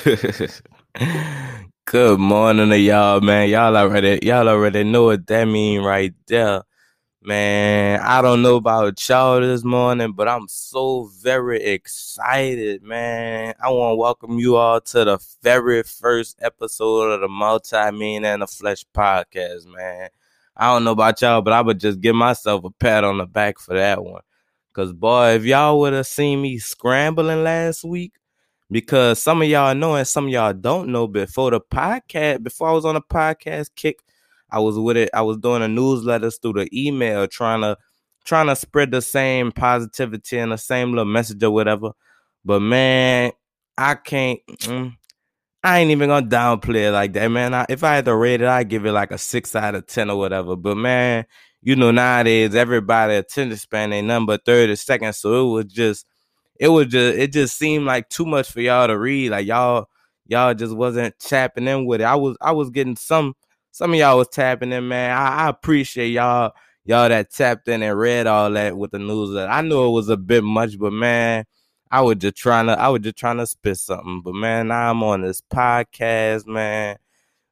Good morning to y'all, man. Y'all already y'all already know what that mean right there. Man, I don't know about y'all this morning, but I'm so very excited, man. I want to welcome you all to the very first episode of the Multi Mean and the Flesh podcast, man. I don't know about y'all, but I would just give myself a pat on the back for that one. Cause boy, if y'all would have seen me scrambling last week, because some of y'all know and some of y'all don't know, before the podcast, before I was on the podcast kick, I was with it. I was doing the newsletters through the email, trying to trying to spread the same positivity and the same little message or whatever. But man, I can't. Mm, I ain't even gonna downplay it like that, man. I, if I had to rate it, I'd give it like a six out of ten or whatever. But man, you know nowadays everybody attention span ain't number thirty seconds, so it was just, it was just, it just seemed like too much for y'all to read. Like y'all, y'all just wasn't tapping in with it. I was, I was getting some some of y'all was tapping in, man. I, I appreciate y'all, y'all that tapped in and read all that with the news. I knew it was a bit much, but man, I was just trying to, I was just trying to spit something. But man, now I'm on this podcast, man.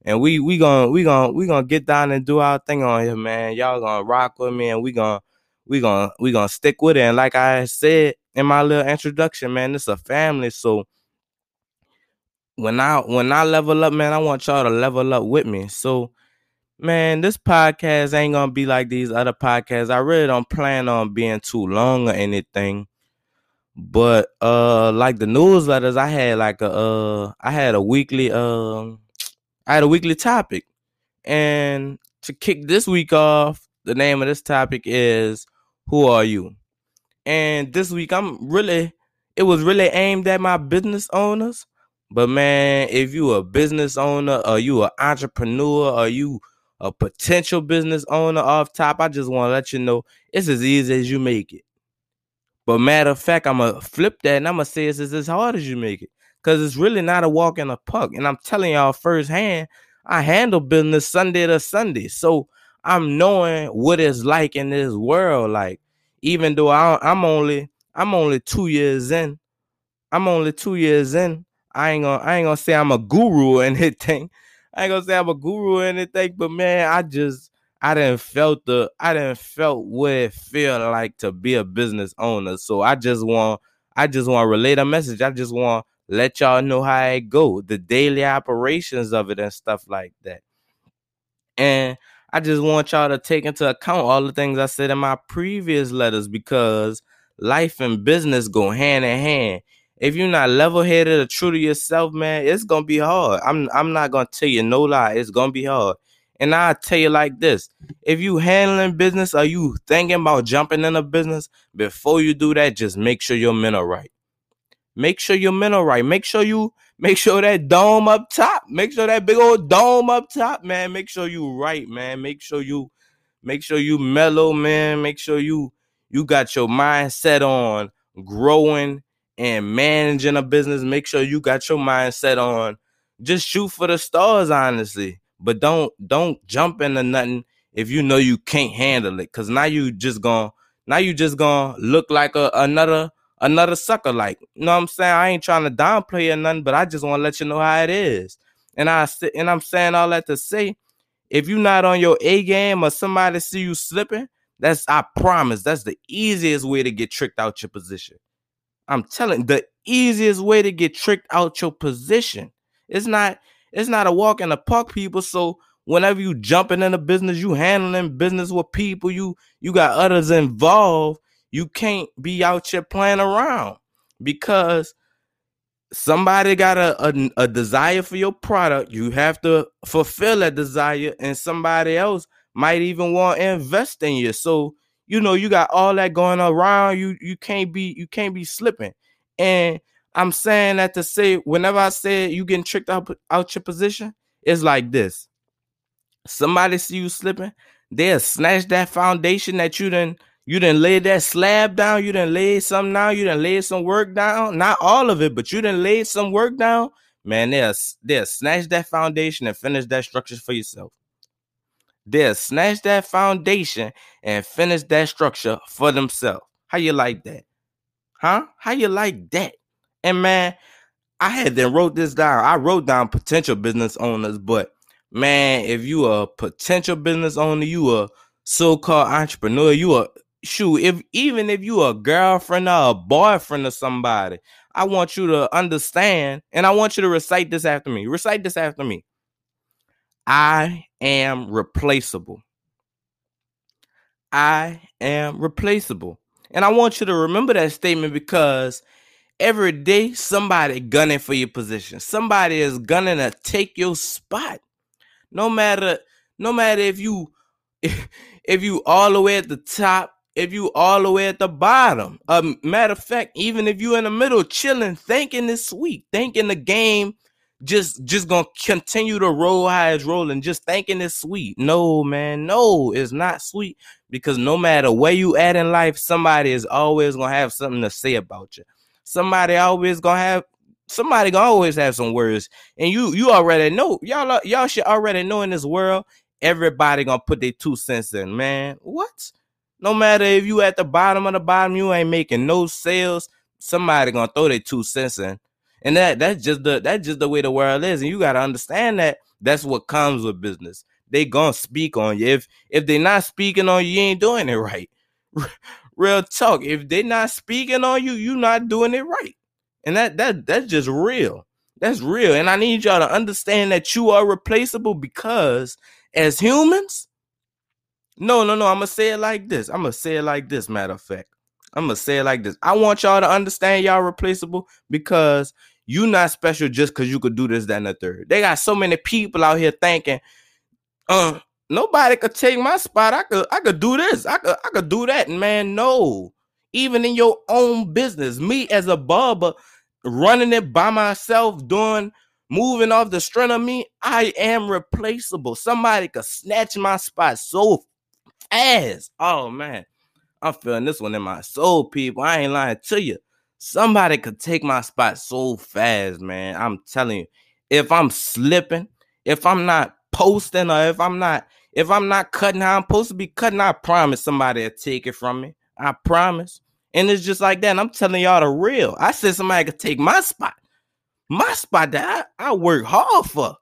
And we we gonna we gonna we gonna get down and do our thing on here, man. Y'all gonna rock with me, and we gonna we gonna we gonna stick with it. And like I said in my little introduction, man, this a family, so when I when I level up, man, I want y'all to level up with me. So, man, this podcast ain't gonna be like these other podcasts. I really don't plan on being too long or anything. But uh like the newsletters, I had like a uh I had a weekly um I had a weekly topic. And to kick this week off, the name of this topic is Who Are You? And this week I'm really it was really aimed at my business owners but man, if you a business owner or you an entrepreneur or you a potential business owner off top, I just want to let you know it's as easy as you make it. But matter of fact, I'm gonna flip that and I'm gonna say it's as hard as you make it. Cause it's really not a walk in a park. And I'm telling y'all firsthand, I handle business Sunday to Sunday. So I'm knowing what it's like in this world. Like, even though I, I'm only I'm only two years in, I'm only two years in I ain't gonna I ain't gonna say I'm a guru or anything. I ain't gonna say I'm a guru or anything, but man, I just I didn't felt the I didn't felt what it feel like to be a business owner. So I just want I just want to relate a message. I just want let y'all know how it go, the daily operations of it and stuff like that. And I just want y'all to take into account all the things I said in my previous letters because life and business go hand in hand if you're not level headed or true to yourself, man, it's gonna be hard. I'm I'm not gonna tell you no lie, it's gonna be hard. And I'll tell you like this: if you handling business or you thinking about jumping in a business, before you do that, just make sure your mental right. Make sure your mental right. Make sure you make sure that dome up top. Make sure that big old dome up top, man. Make sure you right, man. Make sure you make sure you mellow, man. Make sure you you got your mindset on growing and managing a business, make sure you got your mindset on just shoot for the stars, honestly. But don't don't jump into nothing if you know you can't handle it. Cause now you just gonna now you just gonna look like a, another another sucker. Like, you know what I'm saying? I ain't trying to downplay or nothing, but I just want to let you know how it is. And I and I'm saying all that to say, if you're not on your A game or somebody see you slipping, that's I promise that's the easiest way to get tricked out your position. I'm telling the easiest way to get tricked out your position. It's not it's not a walk in the park, people. So whenever you jumping in a business, you handling business with people, you you got others involved, you can't be out here playing around because somebody got a, a, a desire for your product. You have to fulfill that desire, and somebody else might even want to invest in you. So you know you got all that going around you you can't be you can't be slipping and i'm saying that to say whenever i say you getting tricked out out your position it's like this somebody see you slipping they'll snatch that foundation that you didn't you didn't lay that slab down you didn't lay some now you didn't lay some work down not all of it but you didn't lay some work down man they'll they'll snatch that foundation and finish that structure for yourself they'll snatch that foundation and finish that structure for themselves. How you like that? Huh? How you like that? And man, I had then wrote this down. I wrote down potential business owners, but man, if you a potential business owner, you a so-called entrepreneur, you a shoot, if even if you a girlfriend or a boyfriend of somebody, I want you to understand and I want you to recite this after me. Recite this after me. I am replaceable. I am replaceable. And I want you to remember that statement because every day somebody gunning for your position. Somebody is gunning to take your spot. No matter no matter if you if, if you all the way at the top, if you all the way at the bottom. Um, matter of fact, even if you in the middle chilling, thinking it's sweet, thinking the game just just gonna continue to roll high as rolling, just thinking it's sweet. No, man, no, it's not sweet because no matter where you at in life, somebody is always gonna have something to say about you. Somebody always gonna have somebody gonna always have some words, and you you already know y'all y'all should already know in this world everybody gonna put their two cents in. Man, what? No matter if you at the bottom of the bottom, you ain't making no sales. Somebody gonna throw their two cents in, and that that's just the that's just the way the world is, and you gotta understand that that's what comes with business they gonna speak on you. If if they not speaking on you, you ain't doing it right. real talk. If they not speaking on you, you not doing it right. And that that that's just real. That's real. And I need y'all to understand that you are replaceable because as humans, no, no, no. I'm gonna say it like this. I'm gonna say it like this, matter of fact. I'm gonna say it like this. I want y'all to understand y'all replaceable because you not special just because you could do this, that, and the third. They got so many people out here thinking uh, nobody could take my spot. I could I could do this. I could I could do that. Man, no. Even in your own business, me as a barber running it by myself, doing moving off the strength of me, I am replaceable. Somebody could snatch my spot so fast. Oh man, I'm feeling this one in my soul, people. I ain't lying to you. Somebody could take my spot so fast, man. I'm telling you. If I'm slipping, if I'm not posting or if I'm not if I'm not cutting how I'm supposed to be cutting, I promise somebody will take it from me. I promise. And it's just like that. And I'm telling y'all the real. I said somebody could take my spot. My spot that I, I work hard for.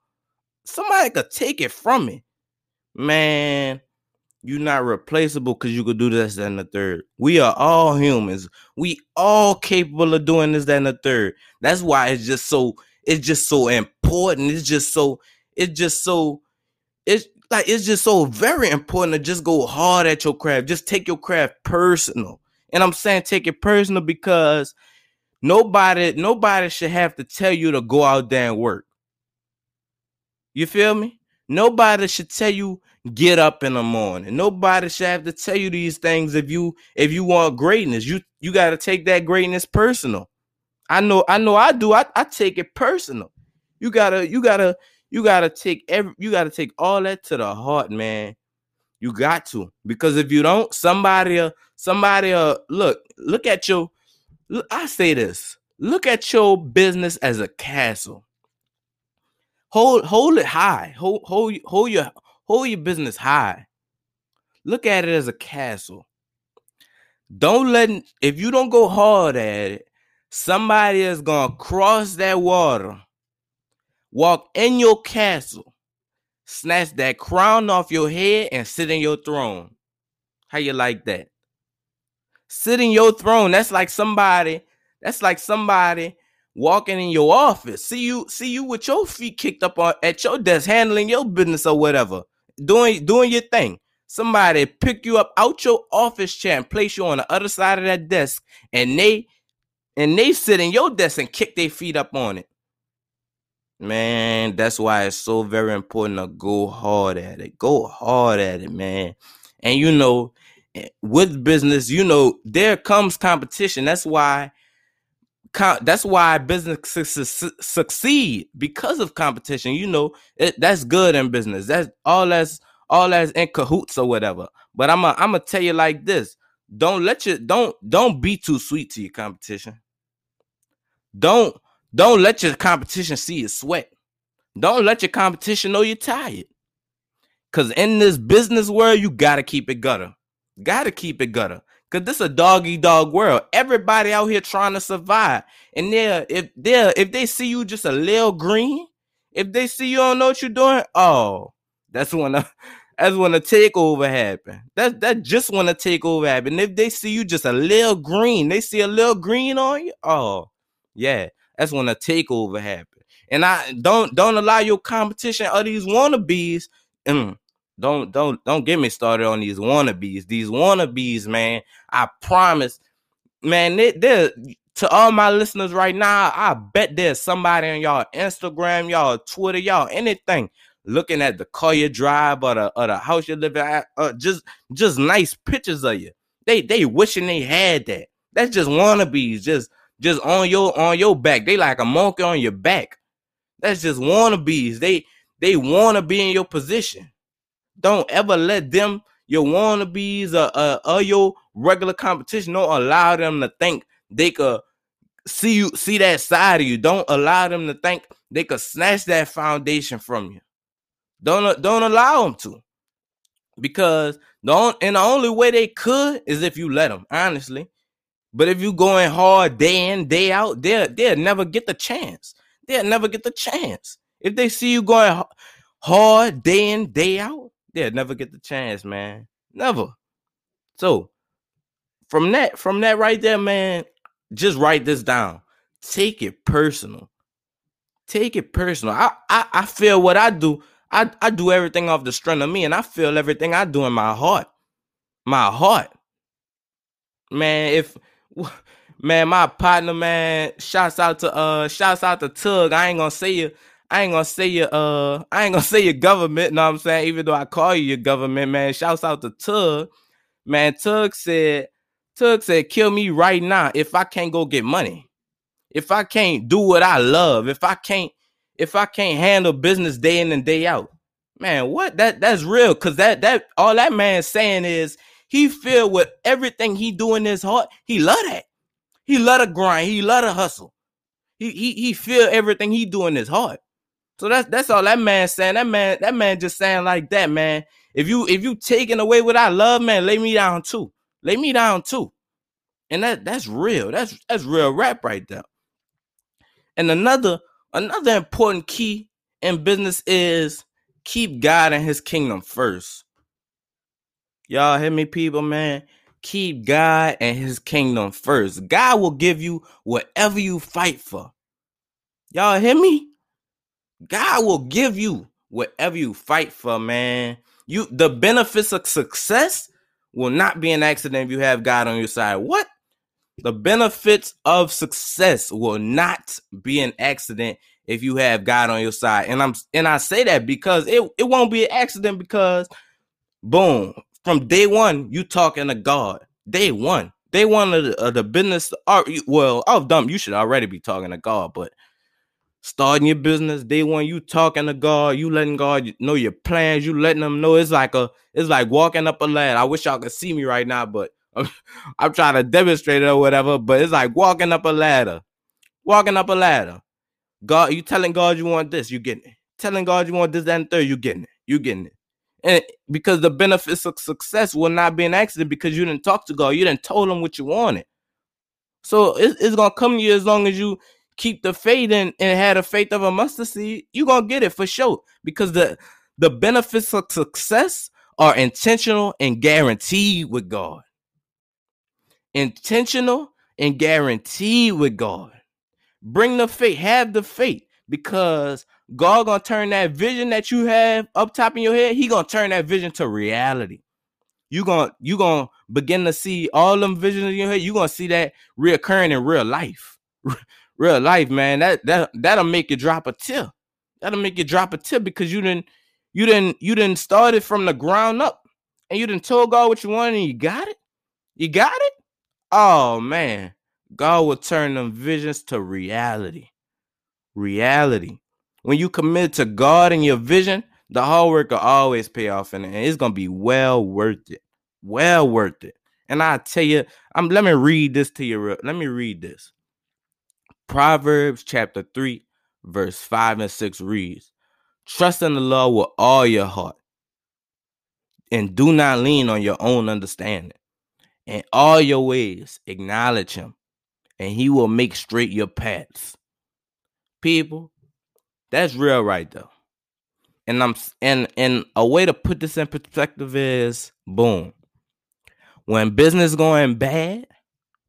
Somebody could take it from me. Man, you're not replaceable because you could do this, and the third. We are all humans. We all capable of doing this, and the third. That's why it's just so, it's just so important. It's just so, it's just so it's like it's just so very important to just go hard at your craft. Just take your craft personal. And I'm saying take it personal because nobody nobody should have to tell you to go out there and work. You feel me? Nobody should tell you get up in the morning. Nobody should have to tell you these things if you if you want greatness. You you got to take that greatness personal. I know I know I do. I, I take it personal. You gotta you gotta you gotta take every you gotta take all that to the heart, man. You got to because if you don't, somebody uh somebody uh look look at your look, I say this look at your business as a castle. Hold hold it high. Hold hold hold your hold your business high. Look at it as a castle. Don't let if you don't go hard at it, somebody is gonna cross that water walk in your castle, snatch that crown off your head, and sit in your throne. How you like that? Sit in your throne. That's like somebody, that's like somebody walking in your office. See you, see you with your feet kicked up on at your desk, handling your business or whatever, doing doing your thing. Somebody pick you up out your office chair and place you on the other side of that desk, and they and they sit in your desk and kick their feet up on it. Man, that's why it's so very important to go hard at it. Go hard at it, man. And you know, eh, with business, you know, there comes competition. That's why that's why businesses su- succeed because of competition. You know, it, that's good in business. That's all that's all that's in cahoots or whatever. But I'm a, I'm gonna tell you like this: don't let you don't don't be too sweet to your competition. Don't don't let your competition see you sweat. Don't let your competition know you're tired. Cause in this business world, you gotta keep it gutter. Gotta keep it gutter. Cause this a doggy dog world. Everybody out here trying to survive. And they if they if they see you just a little green, if they see you don't know what you're doing, oh, that's when a that's when a takeover happen. That that just when a takeover happen. If they see you just a little green, they see a little green on you. Oh, yeah, that's when a takeover happen. And I don't don't allow your competition or these wannabes. Mm, don't don't don't get me started on these wannabes. These wannabes, man. I promise, man. They, to all my listeners right now. I bet there's somebody on y'all Instagram, y'all Twitter, y'all anything looking at the car you drive or the or the house you live at. Just just nice pictures of you. They they wishing they had that. That's just wannabes. Just just on your on your back. They like a monkey on your back. That's just wannabes. They they want to be in your position. Don't ever let them, your wannabes or, uh, or your regular competition, don't allow them to think they could see you, see that side of you. Don't allow them to think they could snatch that foundation from you. Don't don't allow them to, because the only, and the only way they could is if you let them. Honestly, but if you going hard day in day out, they'll they'll never get the chance. They'll never get the chance. If they see you going hard day in day out, they'll never get the chance, man. Never. So from that, from that right there, man, just write this down. Take it personal. Take it personal. I I, I feel what I do. I, I do everything off the strength of me, and I feel everything I do in my heart. My heart. Man, if man, my partner, man, shouts out to uh shouts out to Tug. I ain't gonna say you I ain't gonna say your uh I ain't gonna say your government, know what I'm saying? Even though I call you your government, man. Shouts out to Tug. Man, Tug said, Tug said, kill me right now if I can't go get money. If I can't do what I love, if I can't, if I can't handle business day in and day out. Man, what that that's real. Cause that that all that man's saying is he feel with everything he do in his heart, he love that. He love to grind, he love to hustle. He he he feel everything he do in his heart. So that's that's all that man saying. That man, that man just saying like that, man. If you if you taking away what I love, man, lay me down too. Lay me down too. And that that's real. That's that's real rap right there. And another another important key in business is keep God and his kingdom first. Y'all hear me, people, man? Keep God and his kingdom first. God will give you whatever you fight for. Y'all hear me? God will give you whatever you fight for, man. You the benefits of success will not be an accident if you have God on your side. What? The benefits of success will not be an accident if you have God on your side. And I'm and I say that because it, it won't be an accident because boom, from day one, you talking to God. Day one. Day one of the, of the business. Uh, well, off dumb, you should already be talking to God, but starting your business day one you talking to god you letting god know your plans you letting them know it's like a it's like walking up a ladder. I wish y'all could see me right now but i'm, I'm trying to demonstrate it or whatever but it's like walking up a ladder walking up a ladder. God you telling god you want this you getting it. Telling god you want this that and third you getting it you getting it. And because the benefits of success will not be an accident because you didn't talk to god you didn't told him what you wanted. So it's, it's gonna come to you as long as you keep the faith and, and had a faith of a mustard seed, you're gonna get it for sure. Because the the benefits of success are intentional and guaranteed with God. Intentional and guaranteed with God. Bring the faith, have the faith, because God gonna turn that vision that you have up top in your head, He gonna turn that vision to reality. You gonna you gonna begin to see all them visions in your head. You gonna see that reoccurring in real life real life, man, that that that'll make you drop a tip. That'll make you drop a tip because you didn't you didn't you didn't start it from the ground up and you didn't told God what you wanted and you got it. You got it? Oh man, God will turn them visions to reality. Reality. When you commit to God and your vision, the hard work will always pay off and it's gonna be well worth it. Well worth it. And I tell you, I'm let me read this to you. Let me read this. Proverbs chapter 3, verse 5 and 6 reads Trust in the Lord with all your heart and do not lean on your own understanding. In all your ways, acknowledge him, and he will make straight your paths. People, that's real right though. And I'm and and a way to put this in perspective is boom. When business going bad,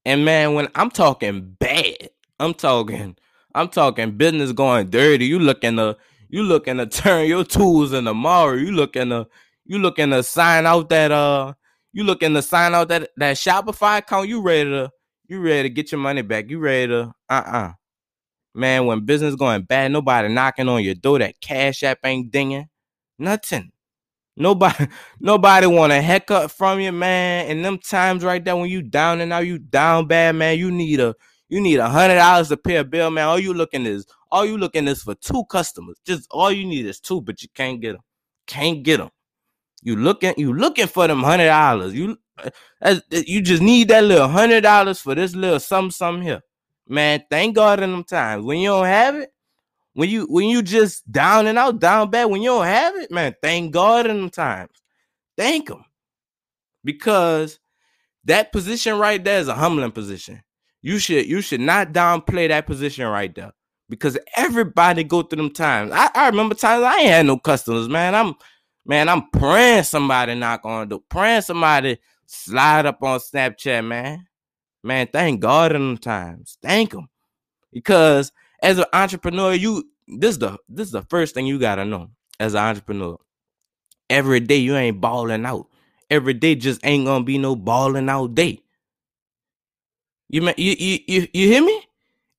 and man, when I'm talking bad, I'm talking, I'm talking business going dirty. You looking to you looking to turn your tools in tomorrow. You looking to you looking to sign out that uh you looking to sign out that that Shopify account. You ready to you ready to get your money back. You ready to uh-uh. Man, when business going bad, nobody knocking on your door. That cash app ain't dinging. Nothing. Nobody, nobody want a heck up from you, man. And them times right there when you down and now you down bad, man. You need a you need a hundred dollars to pay a bill, man. All you looking is all you looking is for two customers. Just all you need is two, but you can't get them. Can't get them. You looking you looking for them hundred dollars. You uh, uh, you just need that little hundred dollars for this little something something here, man. Thank God in them times when you don't have it, when you when you just down and out, down bad, when you don't have it, man. Thank God in them times. Thank him because that position right there is a humbling position. You should you should not downplay that position right there because everybody go through them times. I, I remember times I ain't had no customers, man. I'm man, I'm praying somebody knock on the door, praying somebody slide up on Snapchat, man. Man, thank God in them times. Thank him. Because as an entrepreneur, you this is the this is the first thing you gotta know as an entrepreneur. Every day you ain't balling out. Every day just ain't gonna be no balling out day. You, you you you you hear me?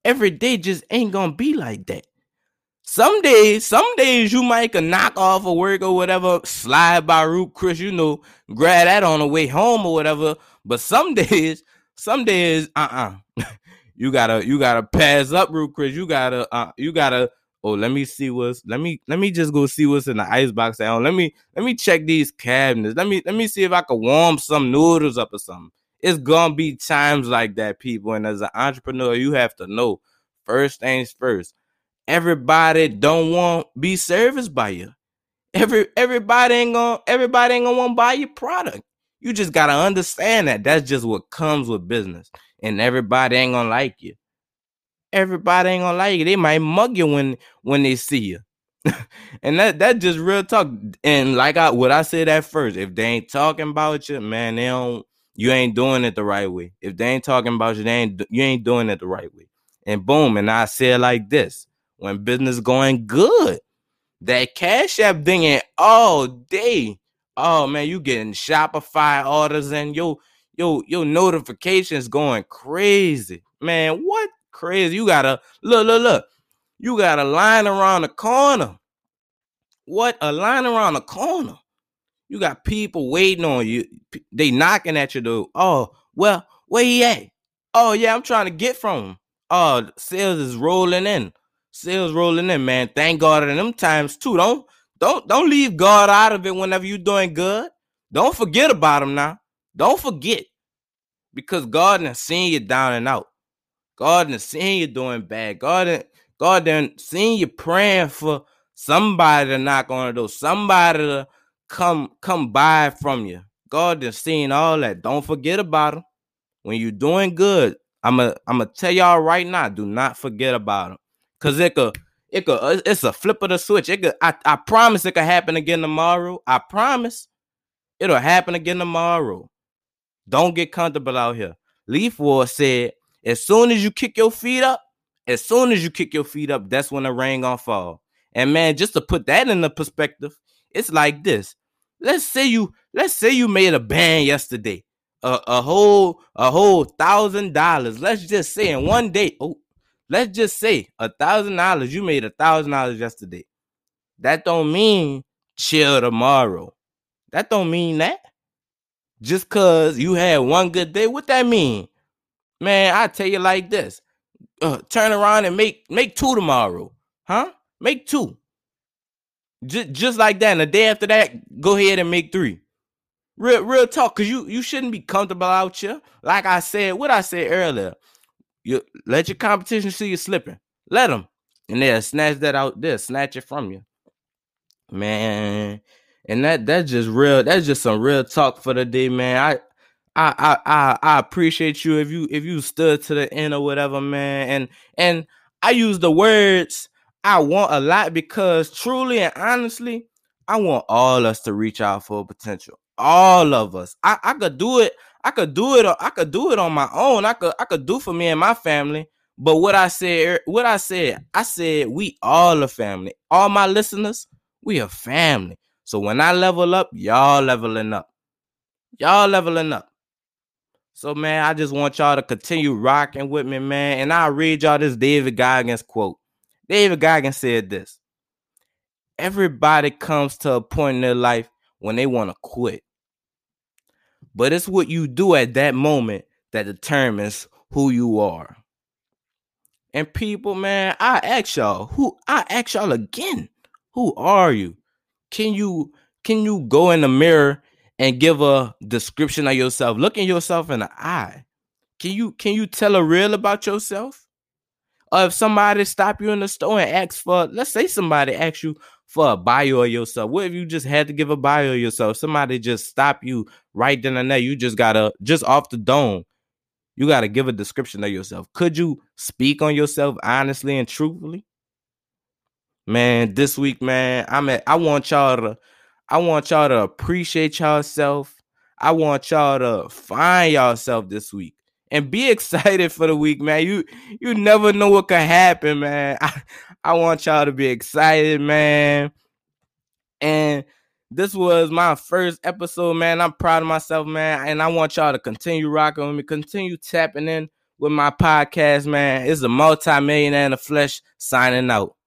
Every day just ain't gonna be like that. Some days, some days you might can knock off a work or whatever, slide by Ruth Chris, you know, grab that on the way home or whatever. But some days, some days, uh-uh. you gotta you gotta pass up Ruth Chris. You gotta uh you gotta oh let me see what's let me let me just go see what's in the ice box down. Let me let me check these cabinets. Let me let me see if I can warm some noodles up or something. It's gonna be times like that, people. And as an entrepreneur, you have to know first things first everybody don't want be serviced by you. Every everybody ain't gonna everybody ain't gonna want buy your product. You just gotta understand that. That's just what comes with business. And everybody ain't gonna like you. Everybody ain't gonna like you. They might mug you when when they see you. and that that just real talk. And like I what I said at first, if they ain't talking about you, man, they don't you ain't doing it the right way. If they ain't talking about you, they ain't you ain't doing it the right way. And boom, and I say it like this when business going good. That Cash App dinging all day. Oh man, you getting Shopify orders and yo, yo, your notifications going crazy. Man, what crazy? You gotta look, look, look. You got a line around the corner. What a line around the corner. You got people waiting on you. They knocking at your door. Oh, well, where he at? Oh, yeah, I'm trying to get from him. Oh, sales is rolling in sales rolling in, man. Thank God in them times too. Don't don't don't leave God out of it whenever you're doing good. Don't forget about him now. Don't forget. Because God has seen you down and out. God has seen you doing bad. God, God done seen you praying for somebody to knock on the door, somebody to come come buy from you. God has seen all that. Don't forget about him. When you're doing good, I'm a I'm gonna tell y'all right now, do not forget about him. Cause it could, it could, uh, it's a flip of the switch. It could, I, I promise it could happen again tomorrow. I promise it'll happen again tomorrow. Don't get comfortable out here. Leaf War said, as soon as you kick your feet up, as soon as you kick your feet up, that's when the rain gonna fall. And man, just to put that in the perspective, it's like this. Let's say you, let's say you made a band yesterday, a, a whole, a whole thousand dollars. Let's just say in one day. Oh, Let's just say a thousand dollars. You made a thousand dollars yesterday. That don't mean chill tomorrow. That don't mean that. Just cause you had one good day, what that mean? Man, I tell you like this. Uh, turn around and make make two tomorrow. Huh? Make two. Just just like that. And the day after that, go ahead and make three. Real real talk, cause you you shouldn't be comfortable out here. Like I said, what I said earlier. You let your competition see you slipping. Let them, and they'll snatch that out. They'll snatch it from you, man. And that that's just real. That's just some real talk for the day, man. I I, I I I appreciate you if you if you stood to the end or whatever, man. And and I use the words I want a lot because truly and honestly, I want all us to reach out for potential. All of us. I, I could do it. I could do it. I could do it on my own. I could I could do for me and my family. But what I said, what I said, I said we all a family. All my listeners, we a family. So when I level up, y'all leveling up. Y'all leveling up. So man, I just want y'all to continue rocking with me, man. And I'll read y'all this David Goggins quote. David Goggins said this. Everybody comes to a point in their life when they want to quit. But it's what you do at that moment that determines who you are. And people, man, I ask y'all, who I ask y'all again, who are you? Can you can you go in the mirror and give a description of yourself? Look in yourself in the eye. Can you can you tell a real about yourself? Or if somebody stop you in the store and ask for, let's say somebody asks you for a bio of yourself. What if you just had to give a bio of yourself? Somebody just stop you right then and there. You just gotta just off the dome you got to give a description of yourself. Could you speak on yourself honestly and truthfully? Man, this week, man, I'm at I want y'all to I want y'all to appreciate yourself. I want y'all to find yourself this week and be excited for the week, man. You you never know what could happen, man. I, I want y'all to be excited, man. And this was my first episode, man. I'm proud of myself, man. And I want y'all to continue rocking with me, continue tapping in with my podcast, man. It's a multi-millionaire in the flesh signing out.